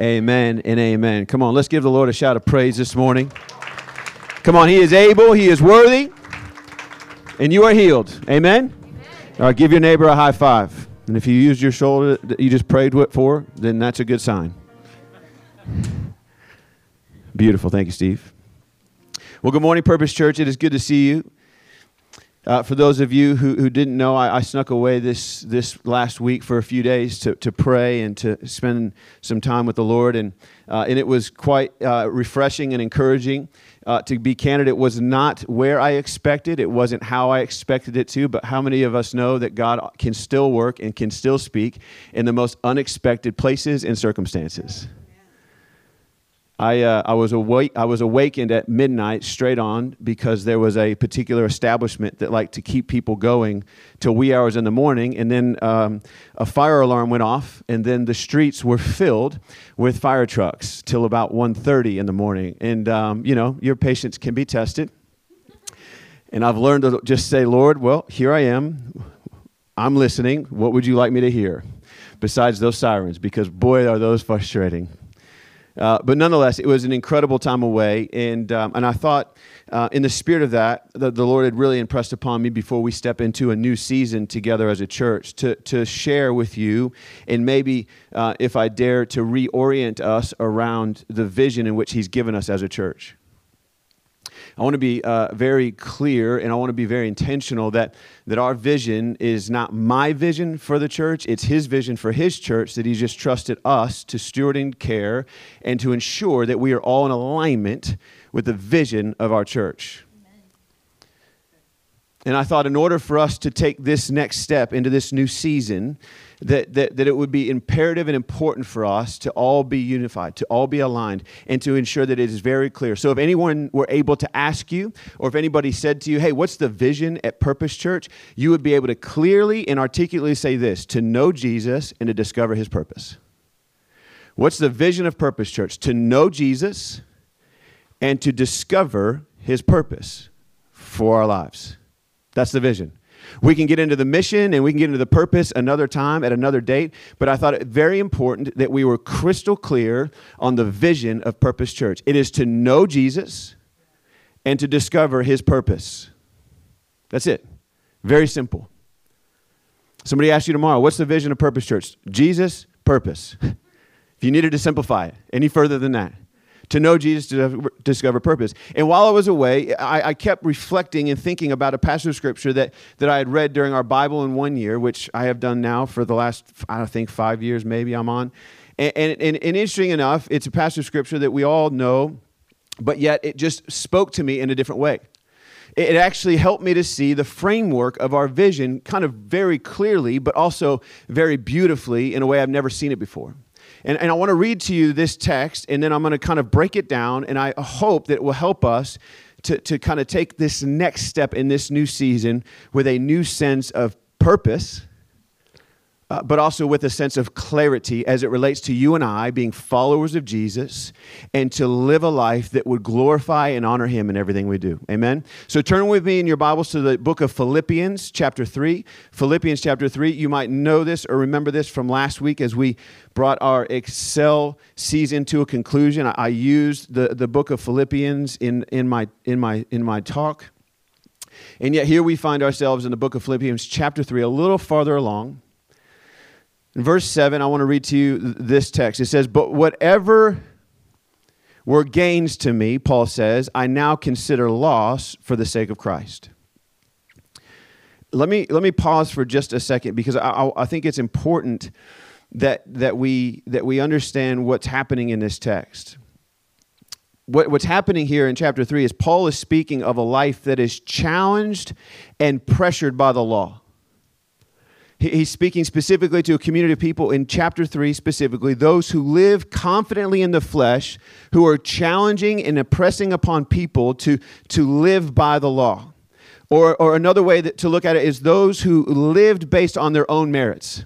Amen and amen. Come on, let's give the Lord a shout of praise this morning. Come on, He is able, He is worthy, and you are healed. Amen? All right, give your neighbor a high five. And if you used your shoulder that you just prayed for, then that's a good sign. Beautiful. Thank you, Steve. Well, good morning, Purpose Church. It is good to see you. Uh, for those of you who, who didn't know, I, I, snuck away this, this last week for a few days to, to pray and to spend some time with the Lord. And, uh, and it was quite uh, refreshing and encouraging. Uh, to be candid, it was not where I expected. It wasn't how I expected it to. But how many of us know that God can still work and can still speak in the most unexpected places and circumstances? I, uh, I, was awake, I was awakened at midnight straight on because there was a particular establishment that liked to keep people going till wee hours in the morning. And then um, a fire alarm went off, and then the streets were filled with fire trucks till about 1.30 in the morning. And, um, you know, your patience can be tested. And I've learned to just say, Lord, well, here I am. I'm listening. What would you like me to hear? Besides those sirens, because boy, are those frustrating. Uh, but nonetheless, it was an incredible time away. And, um, and I thought, uh, in the spirit of that, the, the Lord had really impressed upon me before we step into a new season together as a church to, to share with you, and maybe, uh, if I dare, to reorient us around the vision in which He's given us as a church. I want to be uh, very clear and I want to be very intentional that, that our vision is not my vision for the church, it's His vision for His church that He's just trusted us to steward and care and to ensure that we are all in alignment with the vision of our church. And I thought, in order for us to take this next step into this new season, that, that, that it would be imperative and important for us to all be unified, to all be aligned, and to ensure that it is very clear. So, if anyone were able to ask you, or if anybody said to you, hey, what's the vision at Purpose Church? You would be able to clearly and articulately say this to know Jesus and to discover his purpose. What's the vision of Purpose Church? To know Jesus and to discover his purpose for our lives. That's the vision. We can get into the mission and we can get into the purpose another time at another date, but I thought it very important that we were crystal clear on the vision of Purpose Church. It is to know Jesus and to discover his purpose. That's it. Very simple. Somebody asks you tomorrow, what's the vision of Purpose Church? Jesus, purpose. if you needed to simplify it any further than that to know Jesus, to discover purpose. And while I was away, I, I, kept reflecting and thinking about a passage of scripture that, that I had read during our Bible in one year, which I have done now for the last, I think, five years maybe I'm on. And, and, and, and interesting enough, it's a passage of scripture that we all know, but yet it just spoke to me in a different way it actually helped me to see the framework of our vision kind of very clearly, but also very beautifully in a way I've never seen it before. And, and I want to read to you this text, and then I'm going to kind of break it down, and I hope that it will help us to, to kind of take this next step in this new season with a new sense of purpose uh, but also with a sense of clarity as it relates to you and I being followers of Jesus and to live a life that would glorify and honor Him in everything we do. Amen? So turn with me in your Bibles to the book of Philippians, chapter 3. Philippians, chapter 3. You might know this or remember this from last week as we brought our Excel season to a conclusion. I, I used the, the book of Philippians in, in, my, in, my, in my talk. And yet, here we find ourselves in the book of Philippians, chapter 3, a little farther along. In verse 7, I want to read to you this text. It says, But whatever were gains to me, Paul says, I now consider loss for the sake of Christ. Let me, let me pause for just a second because I, I think it's important that, that, we, that we understand what's happening in this text. What, what's happening here in chapter 3 is Paul is speaking of a life that is challenged and pressured by the law he's speaking specifically to a community of people in chapter 3 specifically those who live confidently in the flesh who are challenging and oppressing upon people to, to live by the law. Or, or another way that, to look at it is those who lived based on their own merits.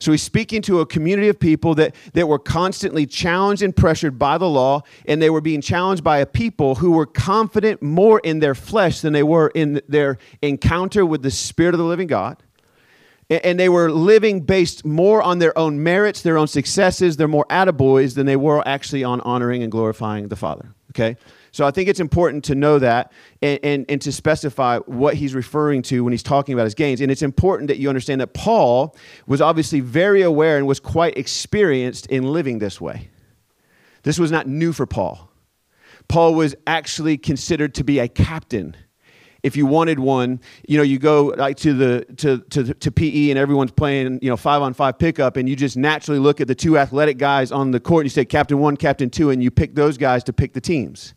So he's speaking to a community of people that, that were constantly challenged and pressured by the law, and they were being challenged by a people who were confident more in their flesh than they were in their encounter with the Spirit of the living God and they were living based more on their own merits, their own successes. They're more attaboys than they were actually on honoring and glorifying the Father. Okay? So I think it's important to know that and, and, and to specify what he's referring to when he's talking about his gains. And it's important that you understand that Paul was obviously very aware and was quite experienced in living this way. This was not new for Paul. Paul was actually considered to be a captain if you wanted one, you know, you go like to the to, to to PE and everyone's playing, you know, five on five pickup, and you just naturally look at the two athletic guys on the court and you say captain one, captain two, and you pick those guys to pick the teams.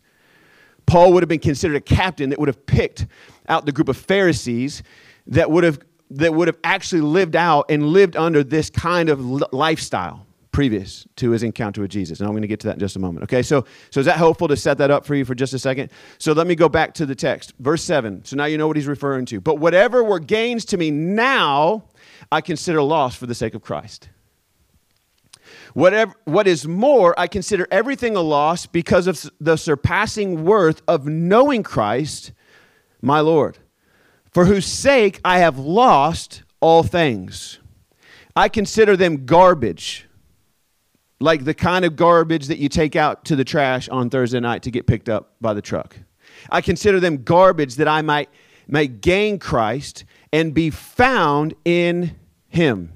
Paul would have been considered a captain that would have picked out the group of Pharisees that would have that would have actually lived out and lived under this kind of lifestyle previous to his encounter with Jesus. And I'm going to get to that in just a moment. Okay, so, so is that helpful to set that up for you for just a second? So let me go back to the text, verse 7. So now you know what he's referring to. But whatever were gains to me now, I consider loss for the sake of Christ. Whatever, what is more, I consider everything a loss because of the surpassing worth of knowing Christ, my Lord, for whose sake I have lost all things. I consider them garbage like the kind of garbage that you take out to the trash on Thursday night to get picked up by the truck. I consider them garbage that I might, might gain Christ and be found in Him.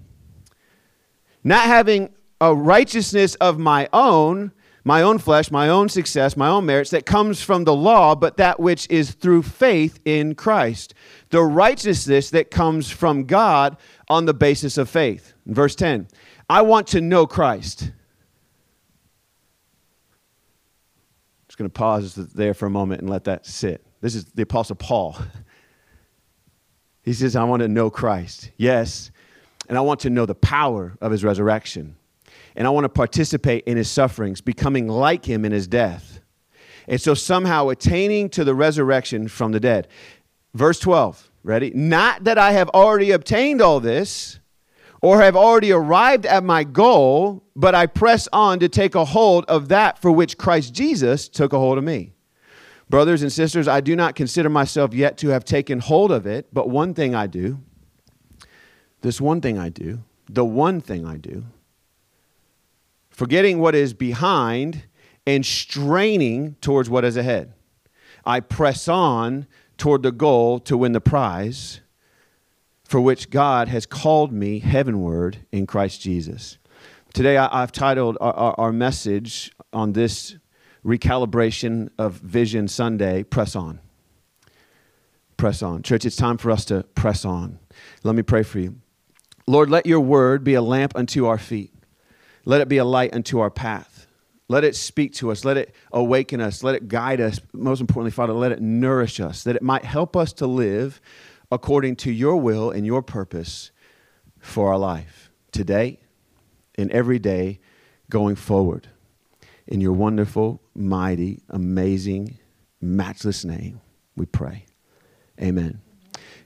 Not having a righteousness of my own, my own flesh, my own success, my own merits that comes from the law, but that which is through faith in Christ. The righteousness that comes from God on the basis of faith. Verse 10 I want to know Christ just going to pause there for a moment and let that sit. This is the Apostle Paul. He says, I want to know Christ. Yes. And I want to know the power of his resurrection. And I want to participate in his sufferings, becoming like him in his death. And so somehow attaining to the resurrection from the dead. Verse 12, ready? Not that I have already obtained all this or have already arrived at my goal, but I press on to take a hold of that for which Christ Jesus took a hold of me. Brothers and sisters, I do not consider myself yet to have taken hold of it, but one thing I do, this one thing I do, the one thing I do, forgetting what is behind and straining towards what is ahead. I press on toward the goal to win the prize for which God has called me heavenward in Christ Jesus. Today, I, have titled our, our, our message on this recalibration of Vision Sunday Press On. Press on. Church, it's time for us to press on. Let me pray for you. Lord, let your word be a lamp unto our feet, let it be a light unto our path. Let it speak to us. Let it awaken us. Let it guide us. Most importantly, Father, let it nourish us, that it might help us to live according to your will and your purpose for our life today and every day going forward. In your wonderful, mighty, amazing, matchless name, we pray. Amen.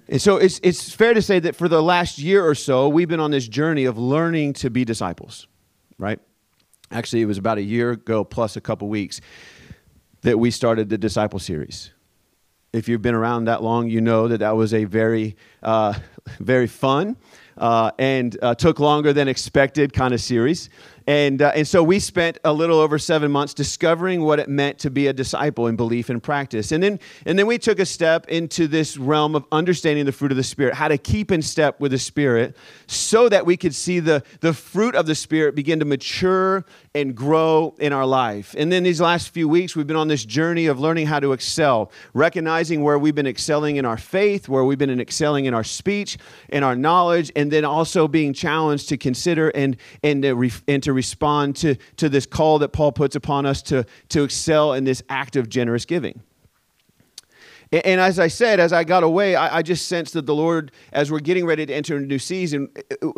And so it's, it's fair to say that for the last year or so, we've been on this journey of learning to be disciples, right? Actually, it was about a year ago plus a couple weeks that we started the disciple series if you've been around that long, you know that that was a very, uh, very fun uh, and uh, took longer than expected kind of series. And, uh, and so we spent a little over seven months discovering what it meant to be a disciple in belief and practice. And then, and then we took a step into this realm of understanding the fruit of the Spirit, how to keep in step with the Spirit so that we could see the, the fruit of the Spirit begin to mature and grow in our life. And then these last few weeks, we've been on this journey of learning how to excel, recognizing where we've been excelling in our faith, where we've been excelling in our speech, in our knowledge, and then also being challenged to consider and, and, to, and to respond to, to this call that Paul puts upon us to, to excel in this act of generous giving. And, and as I said, as I got away, I, I, just sensed that the Lord, as we're getting ready to enter a new season,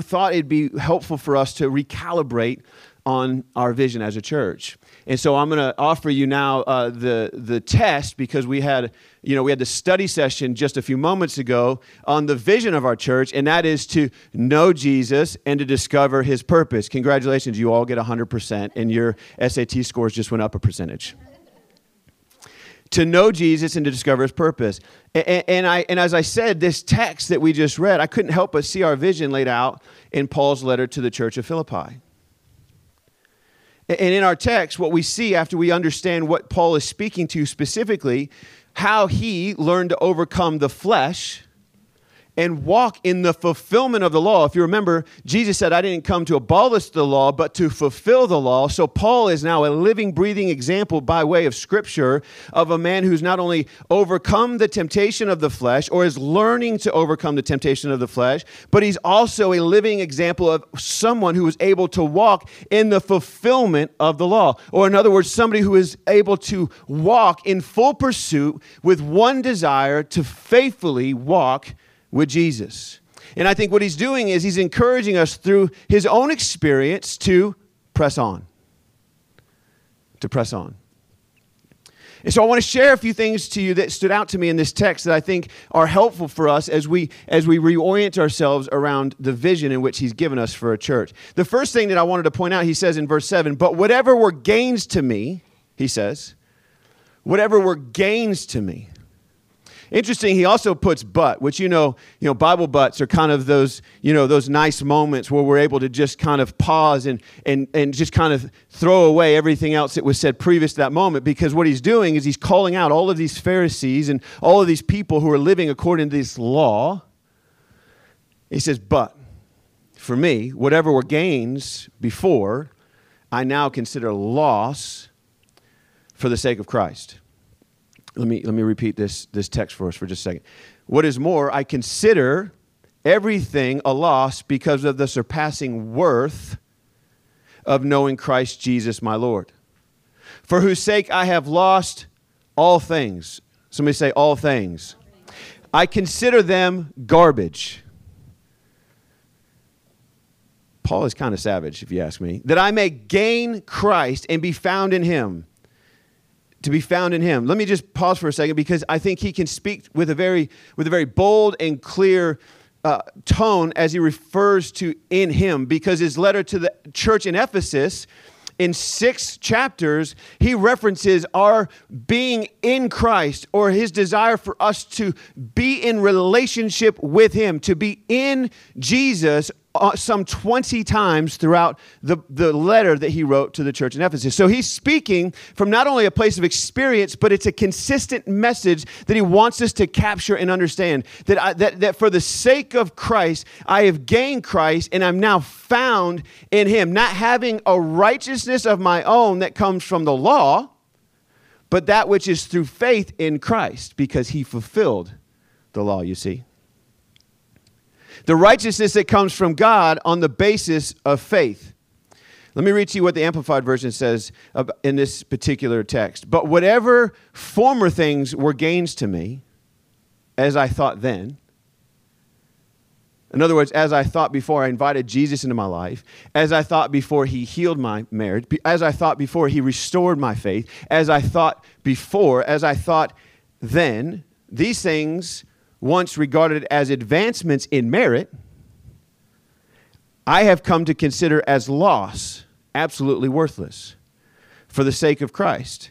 thought it'd be helpful for us to recalibrate on our vision as a church. And so I'm going to offer you now uh, the, the test because we had, you know, we had the study session just a few moments ago on the vision of our church, and that is to know Jesus and to discover his purpose. Congratulations, you all get 100%, and your SAT scores just went up a percentage. to know Jesus and to discover his purpose. And, and, I, and as I said, this text that we just read, I couldn't help but see our vision laid out in Paul's letter to the church of Philippi. And in our text, what we see after we understand what Paul is speaking to specifically, how he learned to overcome the flesh and walk in the fulfillment of the law. If you remember, Jesus said, I didn't come to abolish the law, but to fulfill the law. So Paul is now a living, breathing example by way of scripture of a man who's not only overcome the temptation of the flesh or is learning to overcome the temptation of the flesh, but he's also a living example of someone who is able to walk in the fulfillment of the law. Or, in other words, somebody who is able to walk in full pursuit with one desire to faithfully walk with Jesus. And I think what he's doing is he's encouraging us through his own experience to press on. To press on. And so I want to share a few things to you that stood out to me in this text that I think are helpful for us as we as we reorient ourselves around the vision in which he's given us for a church. The first thing that I wanted to point out, he says in verse 7, "But whatever were gains to me," he says, "whatever were gains to me." Interesting, he also puts but, which you know, you know, Bible butts are kind of those, you know, those nice moments where we're able to just kind of pause and and and just kind of throw away everything else that was said previous to that moment because what he's doing is he's calling out all of these Pharisees and all of these people who are living according to this law. He says, "But for me, whatever were gains before, I now consider loss for the sake of Christ." Let me, let me repeat this, this text for us for just a second. What is more, I consider everything a loss because of the surpassing worth of knowing Christ Jesus my Lord, for whose sake I have lost all things. Somebody say, all things. I consider them garbage. Paul is kind of savage, if you ask me. That I may gain Christ and be found in him to be found in him. Let me just pause for a second because I think he can speak with a very, with a very bold and clear uh, tone as he refers to in him because his letter to the church in Ephesus in six chapters, he references our being in Christ or his desire for us to be in relationship with him, to be in Jesus uh, some 20 times throughout the, the letter that he wrote to the church in Ephesus. So he's speaking from not only a place of experience, but it's a consistent message that he wants us to capture and understand. That, I, that, that for the sake of Christ, I have gained Christ and I'm now found in him, not having a righteousness of my own that comes from the law, but that which is through faith in Christ, because he fulfilled the law, you see. The righteousness that comes from God on the basis of faith. Let me read to you what the Amplified Version says in this particular text. But whatever former things were gains to me, as I thought then, in other words, as I thought before I invited Jesus into my life, as I thought before he healed my marriage, as I thought before he restored my faith, as I thought before, as I thought then, these things once regarded as advancements in merit, I have come to consider as loss, absolutely worthless, for the sake of Christ.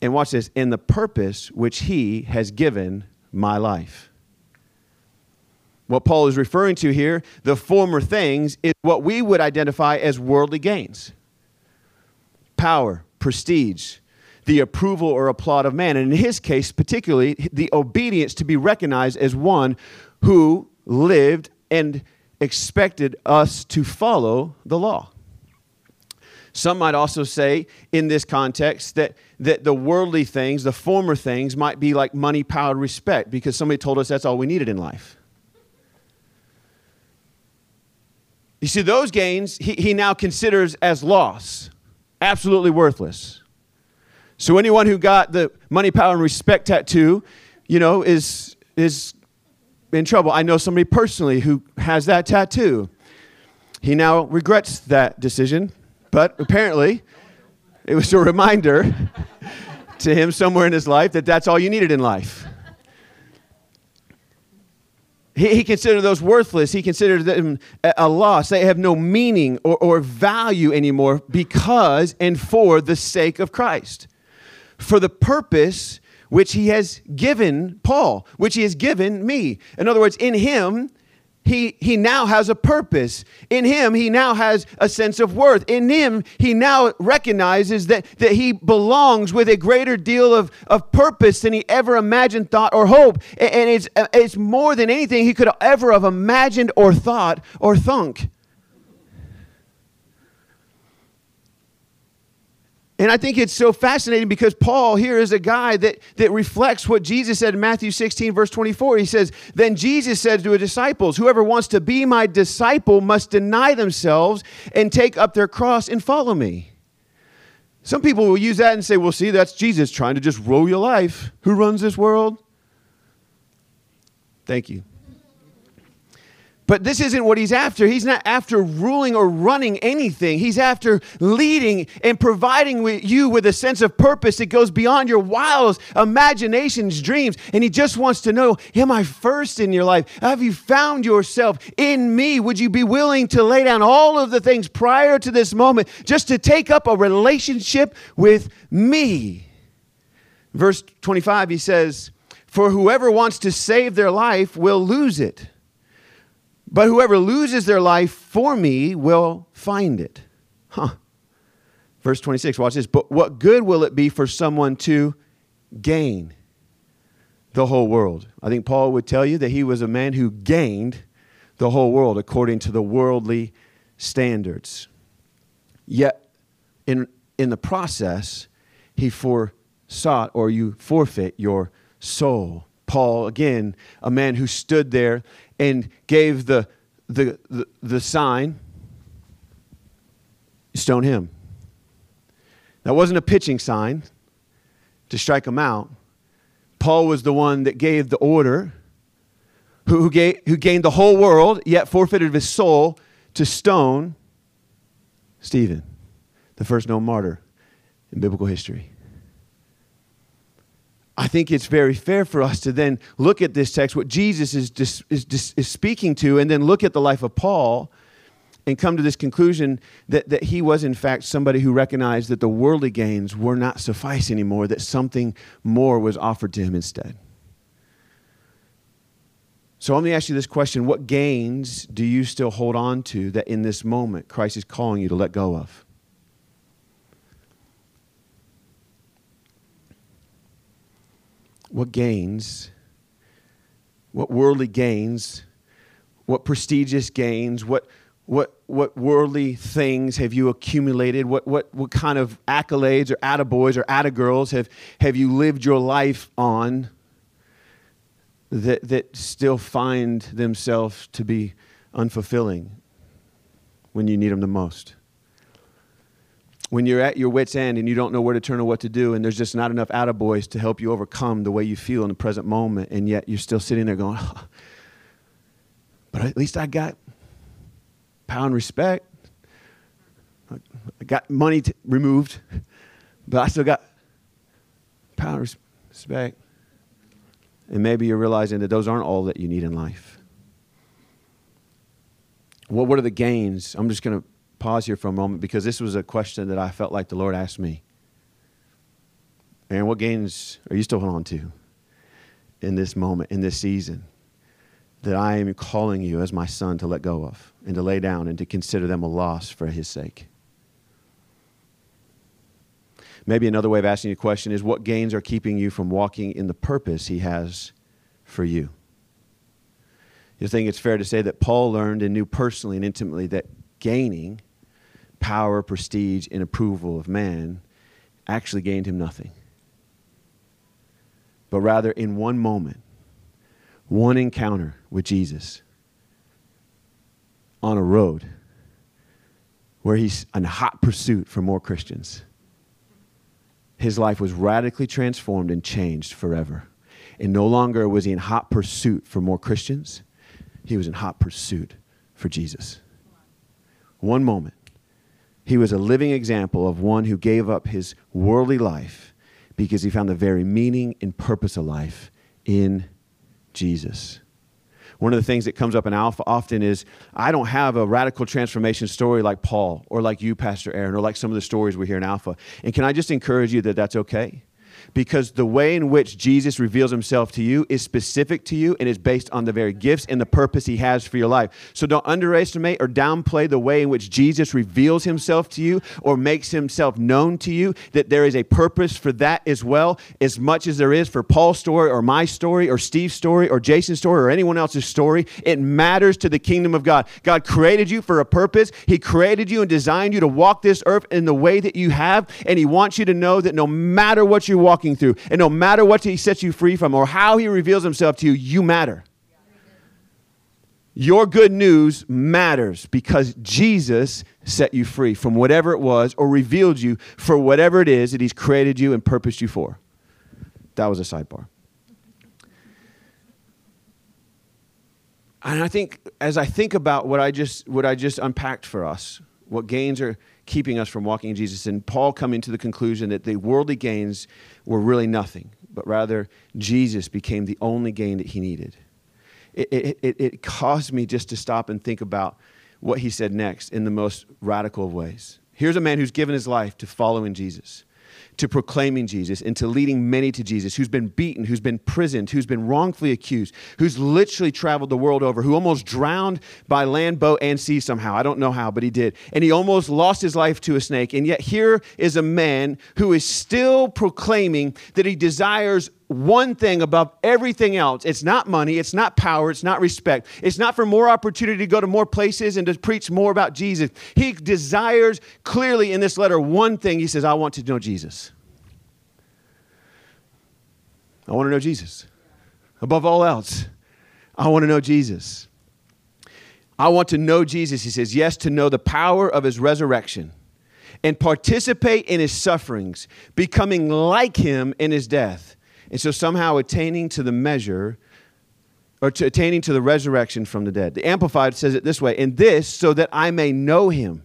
And watch this, in the purpose which He has given my life. What Paul is referring to here, the former things, is what we would identify as worldly gains power, prestige, the approval or applaud of man. And in his case, particularly, the obedience to be recognized as one who lived and expected us to follow the law. Some might also say in this context that, that the worldly things, the former things, might be like money, power, respect, because somebody told us that's all we needed in life. You see, those gains he, he now considers as loss, absolutely worthless. So anyone who got the money, power, and respect tattoo, you know, is is in trouble. I know somebody personally who has that tattoo. He now regrets that decision, but apparently it was a reminder to him somewhere in his life that that's all you needed in life. He, he considered those worthless. He considered them a, loss. They have no meaning or, or value anymore because and for the sake of Christ for the purpose which he has given Paul, which he has given me. In other words, in him, he, he now has a purpose. In him, he now has a sense of worth. In him, he now recognizes that, that he belongs with a greater deal of, of purpose than he ever imagined, thought, or hoped. And it's, it's more than anything he could ever have imagined or thought or thunk. And I think it's so fascinating because Paul here is a guy that, that reflects what Jesus said in Matthew 16, verse 24. He says, Then Jesus said to his disciples, Whoever wants to be my disciple must deny themselves and take up their cross and follow me. Some people will use that and say, Well, see, that's Jesus trying to just rule your life. Who runs this world? Thank you. But this isn't what he's after. He's not after ruling or running anything. He's after leading and providing you with a sense of purpose that goes beyond your wildest imaginations, dreams. And he just wants to know Am I first in your life? Have you found yourself in me? Would you be willing to lay down all of the things prior to this moment just to take up a relationship with me? Verse 25, he says, For whoever wants to save their life will lose it. But whoever loses their life for me will find it. Huh. Verse 26, watch this. But what good will it be for someone to gain the whole world? I think Paul would tell you that he was a man who gained the whole world according to the worldly standards. Yet, in, in the process, he forsought or you forfeit your soul. Paul, again, a man who stood there and gave the, the, the, the sign, stone him. That wasn't a pitching sign to strike him out. Paul was the one that gave the order, who, who, gave, who gained the whole world, yet forfeited his soul to stone Stephen, the first known martyr in biblical history. I think it's very fair for us to then look at this text, what Jesus is, dis, is, dis, is speaking to, and then look at the life of Paul and come to this conclusion that, that he was, in fact, somebody who recognized that the worldly gains were not suffice anymore, that something more was offered to him instead. So let me ask you this question What gains do you still hold on to that in this moment Christ is calling you to let go of? What gains, what worldly gains, what prestigious gains, what, what, what worldly things have you accumulated? What, what, what kind of accolades or attaboys or attagirls have, have you lived your life on that, that still find themselves to be unfulfilling when you need them the most? When you're at your wits' end and you don't know where to turn or what to do, and there's just not enough attaboys to help you overcome the way you feel in the present moment, and yet you're still sitting there going, oh, but at least I got power and respect. I got money t- removed, but I still got power and respect. And maybe you're realizing that those aren't all that you need in life. What, what are the gains? I'm just going to pause here for a moment because this was a question that I felt like the Lord asked me. And what gains are you still holding on to in this moment, in this season, that I am calling you as my son to let go of and to lay down and to consider them a loss for his sake? Maybe another way of asking a question is what gains are keeping you from walking in the purpose he has for you? You think it's fair to say that Paul learned and knew personally and intimately that gaining power, prestige, and approval of man actually gained him nothing. But rather, in one moment, one encounter with Jesus on a road where he's in hot pursuit for more Christians, his life was radically transformed and changed forever. And no longer was he in hot pursuit for more Christians, he was in hot pursuit for Jesus. One moment he was a living example of one who gave up his worldly life because he found the very meaning and purpose of life in Jesus. One of the things that comes up in Alpha often is I don't have a radical transformation story like Paul or like you, Pastor Aaron, or like some of the stories we hear in Alpha. And can I just encourage you that that's okay? Because the way in which Jesus reveals himself to you is specific to you and is based on the very gifts and the purpose he has for your life. So don't underestimate or downplay the way in which Jesus reveals himself to you or makes himself known to you, that there is a purpose for that as well, as much as there is for Paul's story or my story or Steve's story or Jason's story or anyone else's story. It matters to the kingdom of God. God created you for a purpose, He created you and designed you to walk this earth in the way that you have, and He wants you to know that no matter what you're walking through, and no matter what He sets you free from or how He reveals Himself to you, you matter. Your good news matters because Jesus set you free from whatever it was or revealed you for whatever it is that He's created you and purposed you for. That was a sidebar. And I think as I think about what I just what I just unpacked for us, what gains are keeping us from walking in Jesus, and Paul coming to the conclusion that the worldly gains were really nothing, but rather Jesus became the only gain that he needed. It, it, it, it caused me just to stop and think about what he said next in the most radical of ways. Here's a man who's given his life to following Jesus to proclaiming Jesus and to leading many to Jesus, who's been beaten, who's been prisoned, who's been wrongfully accused, who's literally traveled the world over, who almost drowned by land, boat, and sea somehow. I don't know how, but he did. And he almost lost his life to a snake. And yet here is a man who is still proclaiming that he desires one thing above everything else. It's not money, it's not power, it's not respect. It's not for more opportunity to go to more places and to preach more about Jesus. He desires clearly in this letter one thing. He says, I want to know Jesus. I want to know Jesus. Above all else, I want to know Jesus. I want to know Jesus. He says, yes, to know the power of his resurrection and participate in his sufferings, becoming like him in his death and so somehow attaining to the measure or to attaining to the resurrection from the dead. The Amplified says it this way In this, so that I may know him.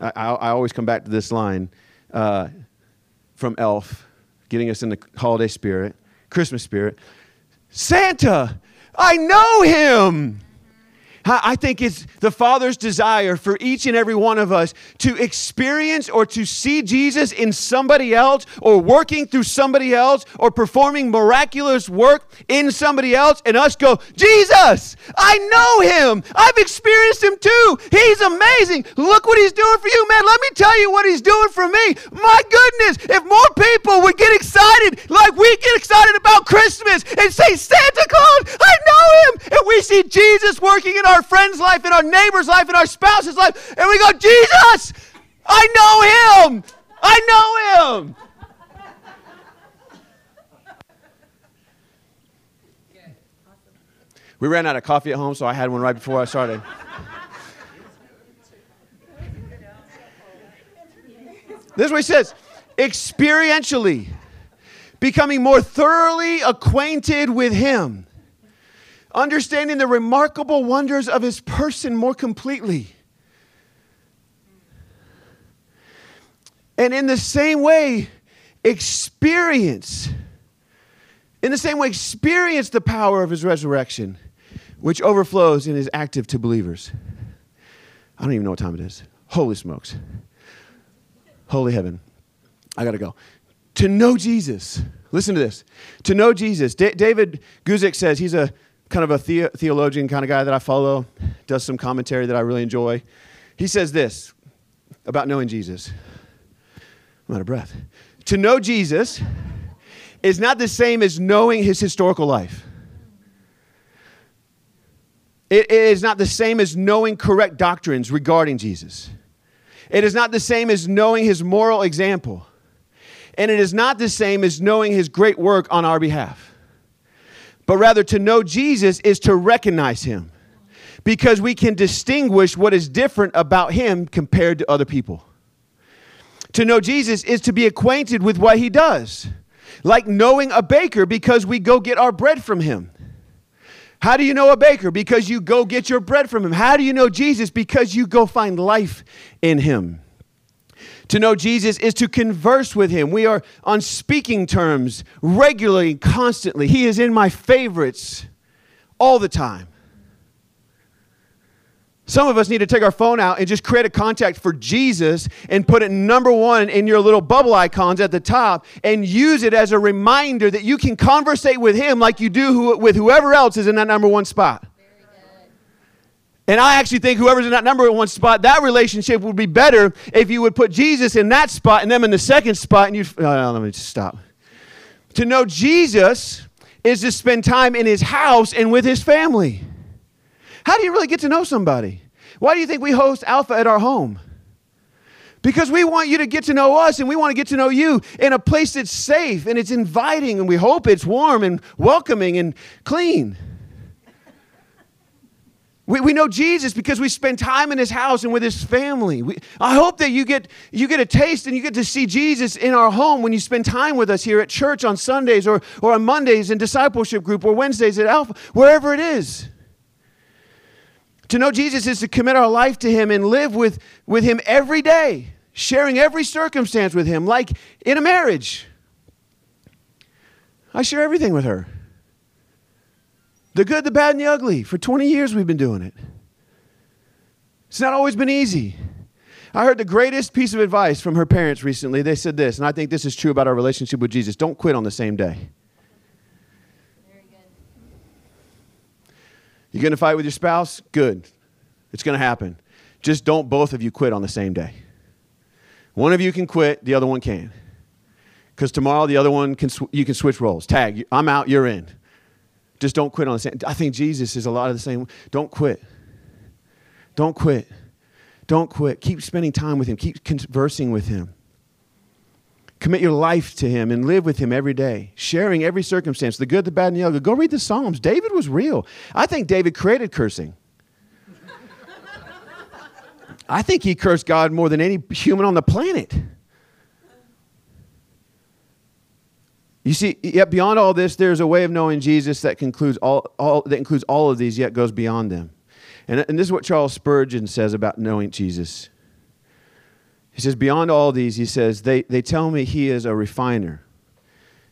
I, I, I always come back to this line uh, from Elf, getting us in the holiday spirit, Christmas spirit. Santa, I know him. I think it's the Father's desire for each and every one of us to experience or to see Jesus in somebody else or working through somebody else or performing miraculous work in somebody else and us go, Jesus, I know him. I've experienced him too. He's amazing. Look what he's doing for you, man. Let me tell you what he's doing for me. My goodness, if more people would get excited like we get excited about Christmas and say, Santa Claus, I know him, and we see Jesus working in our our friend's life, in our neighbor's life, in our spouse's life, and we go, Jesus, I know him. I know him. We ran out of coffee at home, so I had one right before I started. this is what he says experientially, becoming more thoroughly acquainted with him understanding the remarkable wonders of his person more completely. And in the same way, experience, in the same way, experience the power of his resurrection, which overflows and is active to believers. I don't even know what time it is. Holy smokes. Holy heaven. I got to go. To know Jesus. Listen to this. To know Jesus. D- David Guzik says he's a kind of a the- theologian kind of guy that I follow, does some commentary that I really enjoy. He says this about knowing Jesus. I'm out of breath. To know Jesus is not the same as knowing his historical life. It is not the same as knowing correct doctrines regarding Jesus. It is not the same as knowing his moral example. And it is not the same as knowing his great work on our behalf but rather to know Jesus is to recognize him because we can distinguish what is different about him compared to other people. To know Jesus is to be acquainted with what he does, like knowing a baker because we go get our bread from him. How do you know a baker? Because you go get your bread from him. How do you know Jesus? Because you go find life in him. To know Jesus is to converse with him. We are on speaking terms regularly, constantly. He is in my favorites all the time. Some of us need to take our phone out and just create a contact for Jesus and put it number one in your little bubble icons at the top and use it as a reminder that you can conversate with Him like you do with whoever else is in that number one spot. And I actually think whoever's in that number one spot, that relationship would be better if you would put Jesus in that spot and them in the second spot. And you, oh, let me just stop. To know Jesus is to spend time in his house and with his family. How do you really get to know somebody? Why do you think we host Alpha at our home? Because we want you to get to know us and we want to get to know you in a place that's safe and it's inviting and we hope it's warm and welcoming and clean. We, we know Jesus because we spend time in his house and with his family. We, I hope that you get, you get a taste and you get to see Jesus in our home when you spend time with us here at church on Sundays or, or on Mondays in discipleship group or Wednesdays at Alpha, wherever it is. To know Jesus is to commit our life to him and live with, with him every day, sharing every circumstance with him, like in a marriage. I share everything with her. The good, the bad, and the ugly. For 20 years we've been doing it. It's not always been easy. I heard the greatest piece of advice from her parents recently. They said this, and I think this is true about our relationship with Jesus don't quit on the same day. You're going to fight with your spouse? Good. It's going to happen. Just don't both of you quit on the same day. One of you can quit, the other one can. Because tomorrow the other one can sw- you can switch roles. Tag, I'm out, you're in. Just don't quit on the same. I think Jesus is a lot of the same. Don't quit. Don't quit. Don't quit. Keep spending time with Him. Keep conversing with Him. Commit your life to Him and live with Him every day, sharing every circumstance, the good, the bad, and the ugly. Go read the Psalms. David was real. I think David created cursing. I think he cursed God more than any human on the planet. You see, yet beyond all this, there's a way of knowing Jesus that includes all, all, that includes all of these, yet goes beyond them. And, and this is what Charles Spurgeon says about knowing Jesus. He says, Beyond all these, he says, they, they tell me he is a refiner,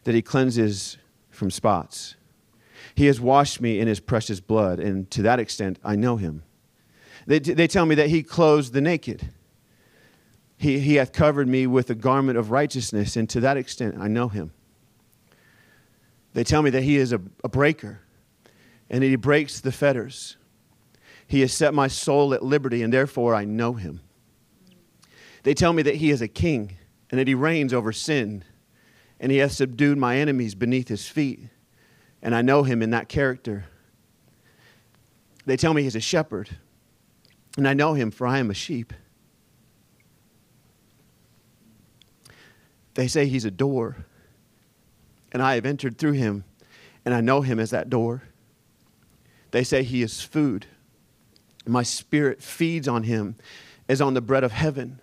that he cleanses from spots. He has washed me in his precious blood, and to that extent, I know him. They, they tell me that he clothes the naked. He, he hath covered me with a garment of righteousness, and to that extent, I know him. They tell me that he is a, a breaker and that he breaks the fetters. He has set my soul at liberty, and therefore I know him. They tell me that he is a king and that he reigns over sin, and he has subdued my enemies beneath his feet, and I know him in that character. They tell me he's a shepherd, and I know him, for I am a sheep. They say he's a door and I have entered through him, and I know him as that door. They say he is food. My spirit feeds on him as on the bread of heaven,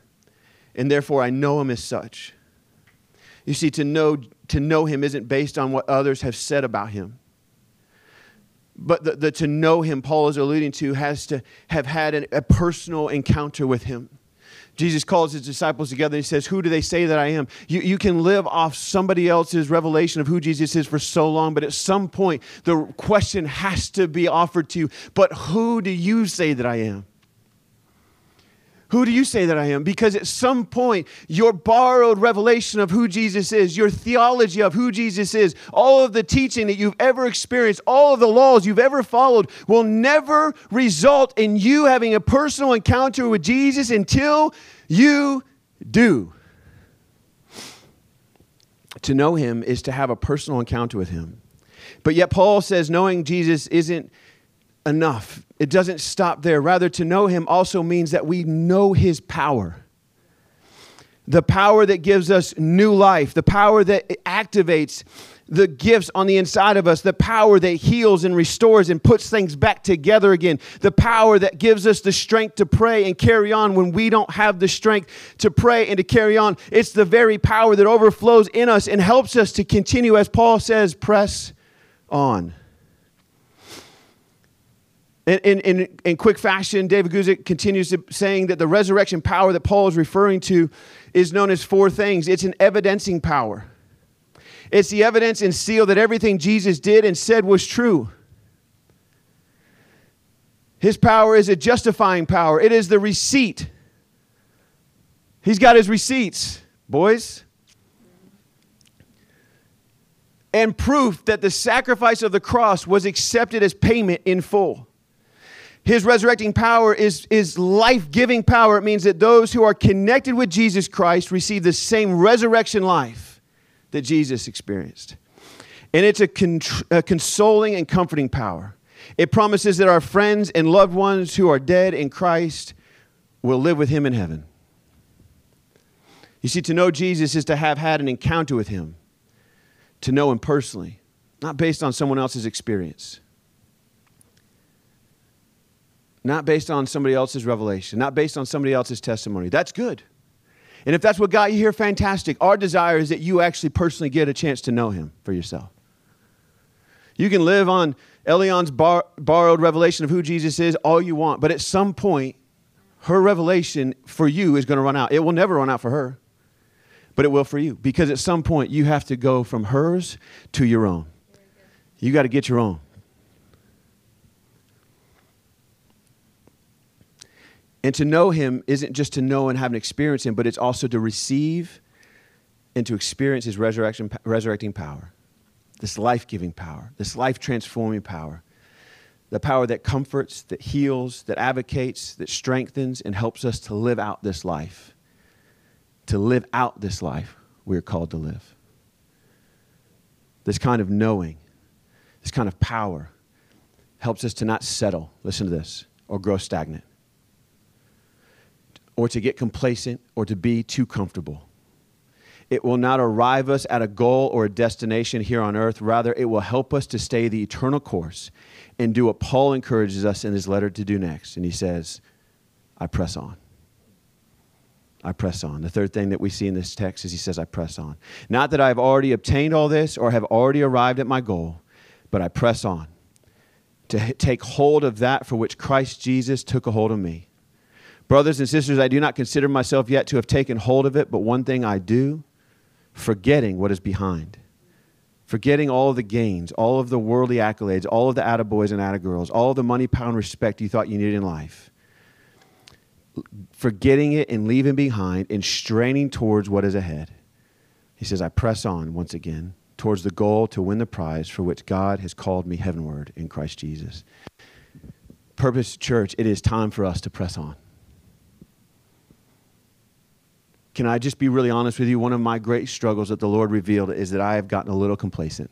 and therefore I know him as such. You see, to know, to know him isn't based on what others have said about him. But the, the to know him, Paul is alluding to, has to have had an, a personal encounter with him. Jesus calls his disciples together and he says, Who do they say that I am? You, you can live off somebody else's revelation of who Jesus is for so long, but at some point, the question has to be offered to you, But who do you say that I am? Who do you say that I am? Because at some point, your borrowed revelation of who Jesus is, your theology of who Jesus is, all of the teaching that you've ever experienced, all of the laws you've ever followed will never result in you having a personal encounter with Jesus until you do. To know him is to have a personal encounter with him. But yet, Paul says knowing Jesus isn't enough. It doesn't stop there. Rather, to know him also means that we know his power. The power that gives us new life, the power that activates the gifts on the inside of us, the power that heals and restores and puts things back together again, the power that gives us the strength to pray and carry on when we don't have the strength to pray and to carry on. It's the very power that overflows in us and helps us to continue, as Paul says, press on. In, in, in, quick fashion, David Guzik continues saying that the resurrection power that Paul is referring to is known as four things it's an evidencing power, it's the evidence and seal that everything Jesus did and said was true. His power is a justifying power, it is the receipt. He's got his receipts, boys. And proof that the sacrifice of the cross was accepted as payment in full. His resurrecting power is, is life giving power. It means that those who are connected with Jesus Christ receive the same resurrection life that Jesus experienced. And it's a, con- a consoling and comforting power. It promises that our friends and loved ones who are dead in Christ will live with him in heaven. You see, to know Jesus is to have had an encounter with him, to know him personally, not based on someone else's experience, not based on somebody else's revelation, not based on somebody else's testimony. That's good. And if that's what got you here, fantastic. Our desire is that you actually personally get a chance to know him for yourself. You can live on Elion's bar- borrowed revelation of who Jesus is all you want, but at some point, her revelation for you is going to run out. It will never run out for her, but it will for you because at some point you have to go from hers to your own. You got to get your own. And to know him isn't just to know and have an experience him, but it's also to receive and to experience his resurrection, resurrecting power this life giving power, this life transforming power, the power that comforts, that heals, that advocates, that strengthens, and helps us to live out this life. To live out this life we're called to live. This kind of knowing, this kind of power helps us to not settle, listen to this, or grow stagnant, or to get complacent, or to be too comfortable it will not arrive us at a goal or a destination here on earth. Rather, it will help us to stay the eternal course and do what Paul encourages us in his letter to do next. And he says, I press on. I press on. The third thing that we see in this text is he says, I press on. Not that I've already obtained all this or have already arrived at my goal, but I press on to take hold of that for which Christ Jesus took a hold of me. Brothers and sisters, I do not consider myself yet to have taken hold of it, but one thing I do forgetting what is behind, forgetting all of the gains, all of the worldly accolades, all of the attaboys and attagirls, all of the money, pound, respect you thought you needed in life. Forgetting it and leaving behind and straining towards what is ahead. He says, I press on once again towards the goal to win the prize for which God has called me heavenward in Christ Jesus. Purpose Church, it is time for us to press on. Can I just be really honest with you? One of my great struggles that the Lord revealed is that I have gotten a little complacent.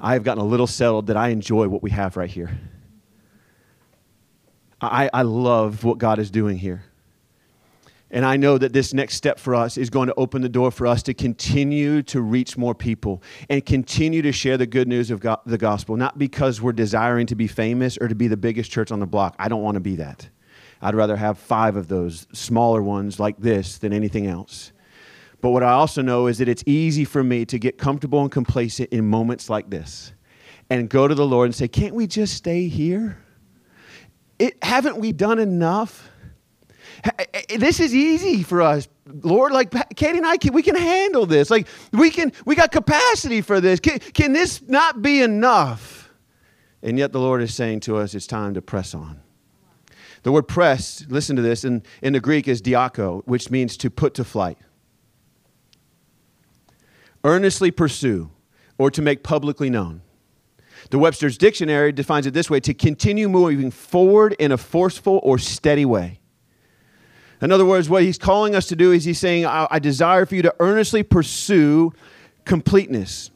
I have gotten a little settled that I enjoy what we have right here. I, I love what God is doing here. And I know that this next step for us is going to open the door for us to continue to reach more people and continue to share the good news of God, the gospel, not because we're desiring to be famous or to be the biggest church on the block. I don't want to be that. I'd rather have five of those smaller ones like this than anything else. But what I also know is that it's easy for me to get comfortable and complacent in moments like this and go to the Lord and say, Can't we just stay here? It, haven't we done enough? Eh, eh, eh, this is easy for us, Lord. Like Katie and I, can, we can handle this. Like we can, we got capacity for this. Can, can this not be enough? And yet the Lord is saying to us, it's time to press on. The word press, listen to this, in, in the Greek is dioko, which means to put to flight. Earnestly pursue or to make publicly known. The Webster's Dictionary defines it this way to continue moving forward in a forceful or steady way. In other words, what he's calling us to do is he's saying, I, I desire for you to earnestly pursue completeness,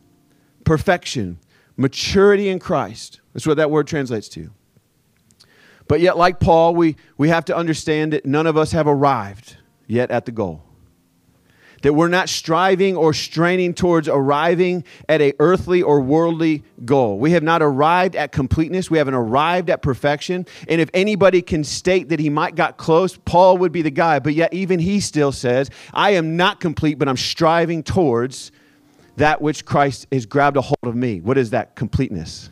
perfection, maturity in Christ. That's what that word translates to. But yet, like Paul, we, we have to understand that none of us have arrived yet at the goal. That we're not striving or straining towards arriving at a earthly or worldly goal. We have not arrived at completeness. We haven't arrived at perfection. And if anybody can state that he might got close, Paul would be the guy. But yet even he still says, I am not complete, but I'm striving towards that which Christ has grabbed a hold of me. What is that completeness?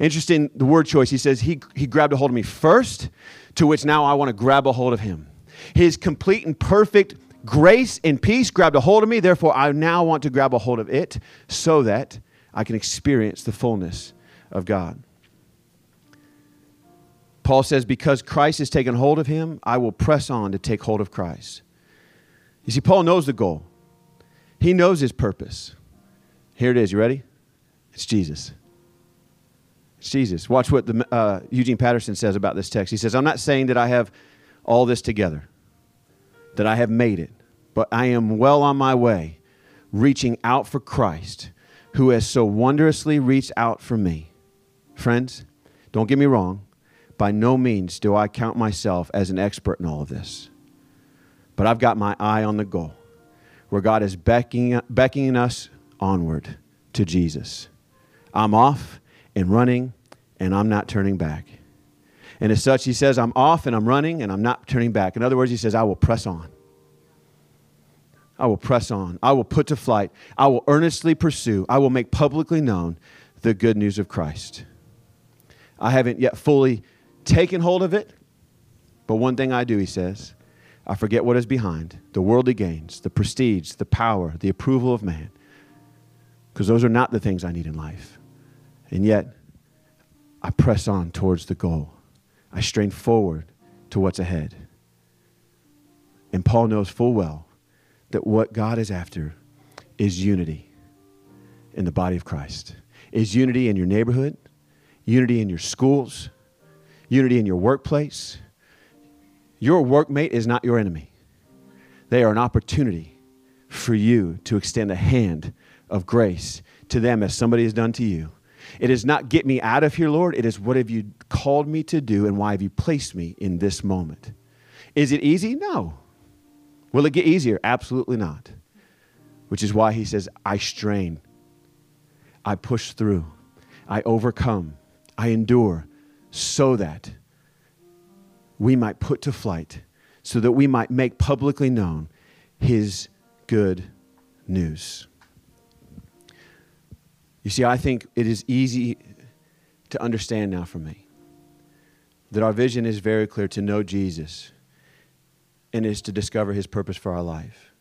Interesting, the word choice. He says, he, he grabbed a hold of me first, to which now I want to grab a hold of him. His complete and perfect grace and peace grabbed a hold of me. Therefore, I now want to grab a hold of it so that I can experience the fullness of God. Paul says, Because Christ has taken hold of him, I will press on to take hold of Christ. You see, Paul knows the goal, he knows his purpose. Here it is. You ready? It's Jesus. Jesus. Watch what the, uh, Eugene Peterson says about this text. He says, I'm not saying that I have all this together, that I have made it, but I am well on my way, reaching out for Christ, who has so wondrously reached out for me. Friends, don't get me wrong. By no means do I count myself as an expert in all of this. But I've got my eye on the goal, where God is beckoning, beckoning us onward to Jesus. I'm off and running, and I'm not turning back. And as such, he says, I'm off and I'm running and I'm not turning back. In other words, he says, I will press on. I will press on. I will put to flight. I will earnestly pursue. I will make publicly known the good news of Christ. I haven't yet fully taken hold of it, but one thing I do, he says, I forget what is behind the worldly gains, the prestige, the power, the approval of man, because those are not the things I need in life. And yet, I press on towards the goal. I strain forward to what's ahead. And Paul knows full well that what God is after is unity in the body of Christ, is unity in your neighborhood, unity in your schools, unity in your workplace. Your workmate is not your enemy. They are an opportunity for you to extend a hand of grace to them as somebody has done to you. It is not get me out of here, Lord. It is what have you called me to do and why have you placed me in this moment? Is it easy? No. Will it get easier? Absolutely not. Which is why he says, I strain, I push through, I overcome, I endure, so that we might put to flight, so that we might make publicly known his good news. You see, I think it is easy to understand now for me that our vision is very clear to know Jesus and is to discover his purpose for our life.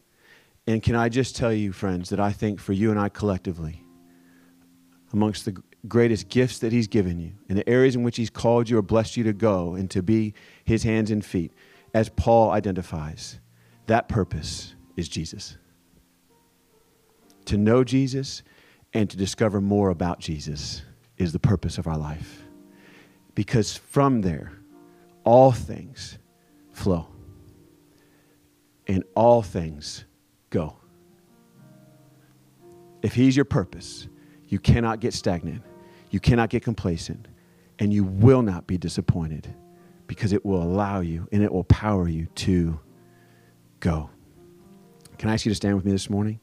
And can I just tell you, friends, that I think for you and I collectively, amongst the greatest gifts that he's given you, in the areas in which he's called you or blessed you to go and to be his hands and feet, as Paul identifies, that purpose is Jesus. To know Jesus and to discover more about Jesus is the purpose of our life. Because from there, all things flow and all things go. If He's your purpose, you cannot get stagnant, you cannot get complacent, and you will not be disappointed because it will allow you and it will power you to go. Can I ask you to stand with me this morning?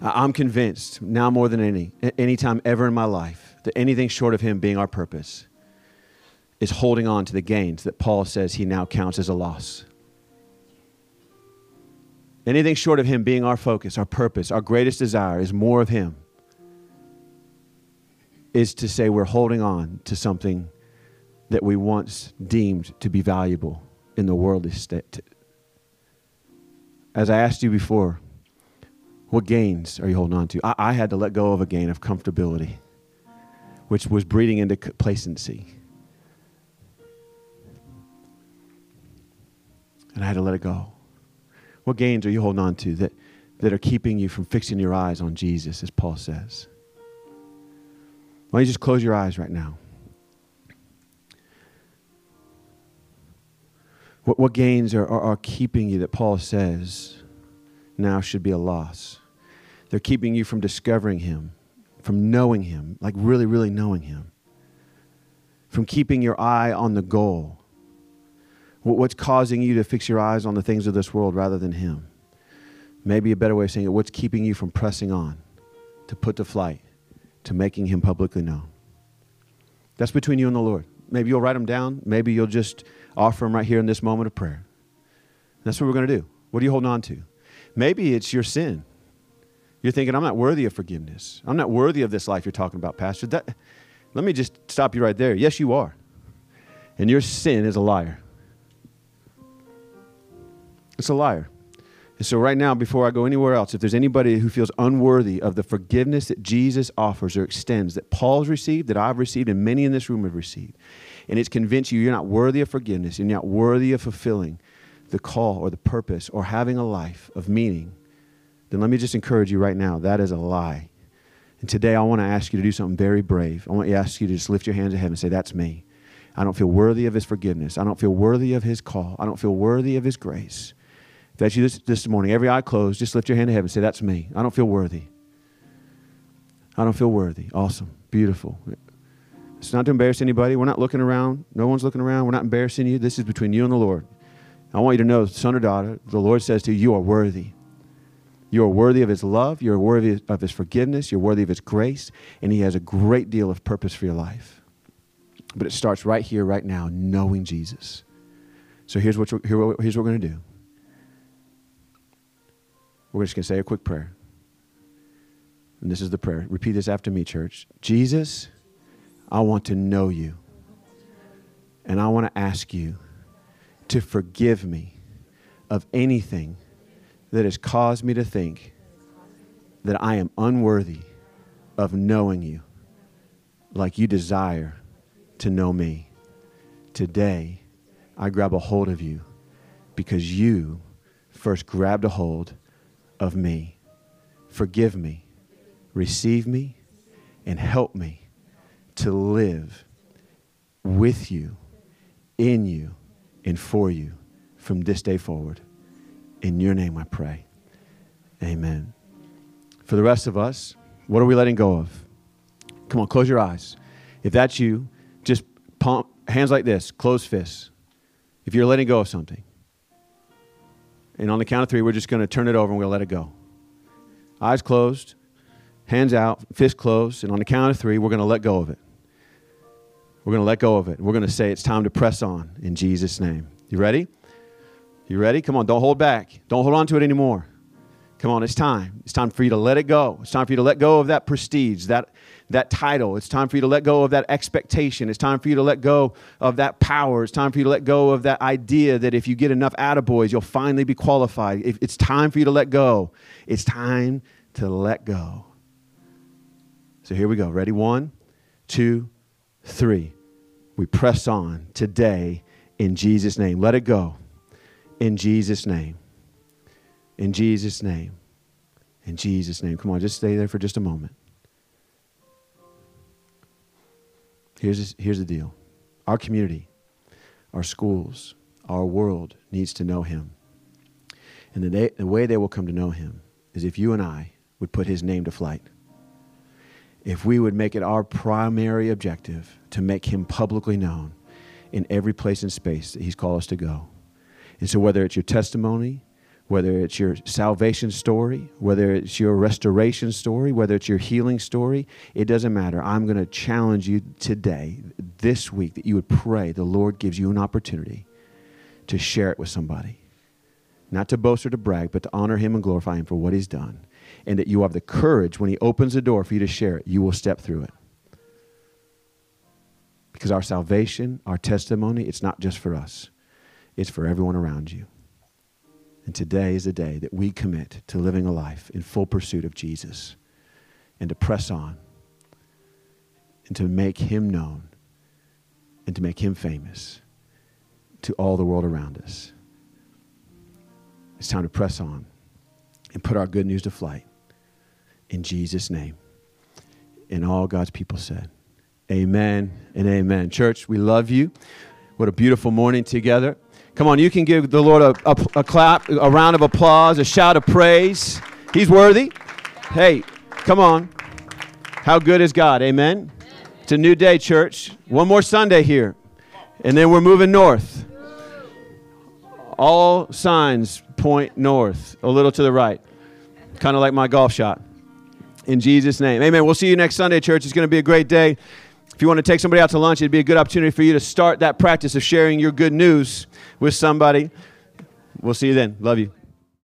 I'm convinced now more than any, any time ever in my life, that anything short of Him being our purpose is holding on to the gains that Paul says he now counts as a loss. Anything short of Him being our focus, our purpose, our greatest desire is more of Him, is to say we're holding on to something that we once deemed to be valuable in the worldly state. As I asked you before, what gains are you holding on to? I, I had to let go of a gain of comfortability, which was breeding into complacency. And I had to let it go. What gains are you holding on to that, that are keeping you from fixing your eyes on Jesus, as Paul says? Why don't you just close your eyes right now? What, what gains are, are, are keeping you that Paul says now should be a loss. They're keeping you from discovering Him, from knowing Him, like really, really knowing Him, from keeping your eye on the goal. What's causing you to fix your eyes on the things of this world rather than Him? Maybe a better way of saying it, what's keeping you from pressing on to put to flight, to making Him publicly known? That's between you and the Lord. Maybe you'll write them down. Maybe you'll just offer them right here in this moment of prayer. That's what we're going to do. What are you holding on to? Maybe it's your sin. You're thinking, I'm not worthy of forgiveness. I'm not worthy of this life you're talking about, Pastor. That, let me just stop you right there. Yes, you are. And your sin is a liar. It's a liar. And so, right now, before I go anywhere else, if there's anybody who feels unworthy of the forgiveness that Jesus offers or extends, that Paul's received, that I've received, and many in this room have received, and it's convinced you you're not worthy of forgiveness, you're not worthy of fulfilling the call or the purpose or having a life of meaning, then let me just encourage you right now that is a lie. And today I want to ask you to do something very brave. I want to ask you to just lift your hands to heaven and say, That's me. I don't feel worthy of his forgiveness. I don't feel worthy of his call. I don't feel worthy of his grace. If that's you this, this morning, every eye closed, just lift your hand to heaven and say, That's me. I don't feel worthy. I don't feel worthy. Awesome. Beautiful. It's not to embarrass anybody. We're not looking around. No one's looking around. We're not embarrassing you. This is between you and the Lord. I want you to know, son or daughter, the Lord says to you, You are worthy. You are worthy of His love. You're worthy of His forgiveness. You're worthy of His grace. And He has a great deal of purpose for your life. But it starts right here, right now, knowing Jesus. So here's what, here's what we're going to do we're just going to say a quick prayer. And this is the prayer. Repeat this after me, church. Jesus, I want to know you. And I want to ask you to forgive me of anything that has caused me to think that I am unworthy of knowing you like you desire to know me. Today, I grab a hold of you because you first grabbed a hold of me. Forgive me, receive me, and help me to live with you, in you, and for you from this day forward. In your name I pray. Amen. For the rest of us, what are we letting go of? Come on, close your eyes. If that's you, just pump, hands like this, closed fists. If you're letting go of something. And on the count of three, we're just going to turn it over and we'll let it go. Eyes closed, hands out, fist closed. And on the count of three, we're going to let go of it. We're going to let go of it. We're going to say it's time to press on in Jesus' name. You ready? You ready? Come on, don't hold back. Don't hold on to it anymore. Come on, it's time. It's time for you to let it go. It's time for you to let go of that prestige, that, that title. It's time for you to let go of that expectation. It's time for you to let go of that power. It's time for you to let go of that idea that if you get enough attaboys, you'll finally be qualified. It's time for you to let go. It's time to let go. So here we go. Ready? One, two, three. We press on today in Jesus' name. Let it go in Jesus' name. In Jesus' name. In Jesus' name. Come on, just stay there for just a moment. Here's, here's the deal our community, our schools, our world needs to know Him. And the, day, the way they will come to know Him is if you and I would put His name to flight. If we would make it our primary objective to make Him publicly known in every place and space that He's called us to go. And so, whether it's your testimony, whether it's your salvation story, whether it's your restoration story, whether it's your healing story, it doesn't matter. I'm going to challenge you today, this week, that you would pray the Lord gives you an opportunity to share it with somebody. Not to boast or to brag, but to honor Him and glorify Him for what He's done. And that you have the courage when He opens the door for you to share it, you will step through it. Because our salvation, our testimony, it's not just for us, it's for everyone around you. And today is a day that we commit to living a life in full pursuit of Jesus and to press on and to make him known and to make him famous to all the world around us. It's time to press on and put our good news to flight in Jesus' name. And all God's people said, Amen and amen. Church, we love you. What a beautiful morning together. Come on, you can give the Lord a, a, a, clap, a round of applause, a shout of praise. He's worthy. Hey, come on. How good is God? Amen. It's a new day, church. One more Sunday here. And then we're moving north. All signs point north, a little to the right. Kind of like my golf shot. In Jesus' name. Amen. We'll see you next Sunday, church. It's going to be a great day. If you want to take somebody out to lunch, it'd be a good opportunity for you to start that practice of sharing your good news with somebody. We'll see you then. Love you.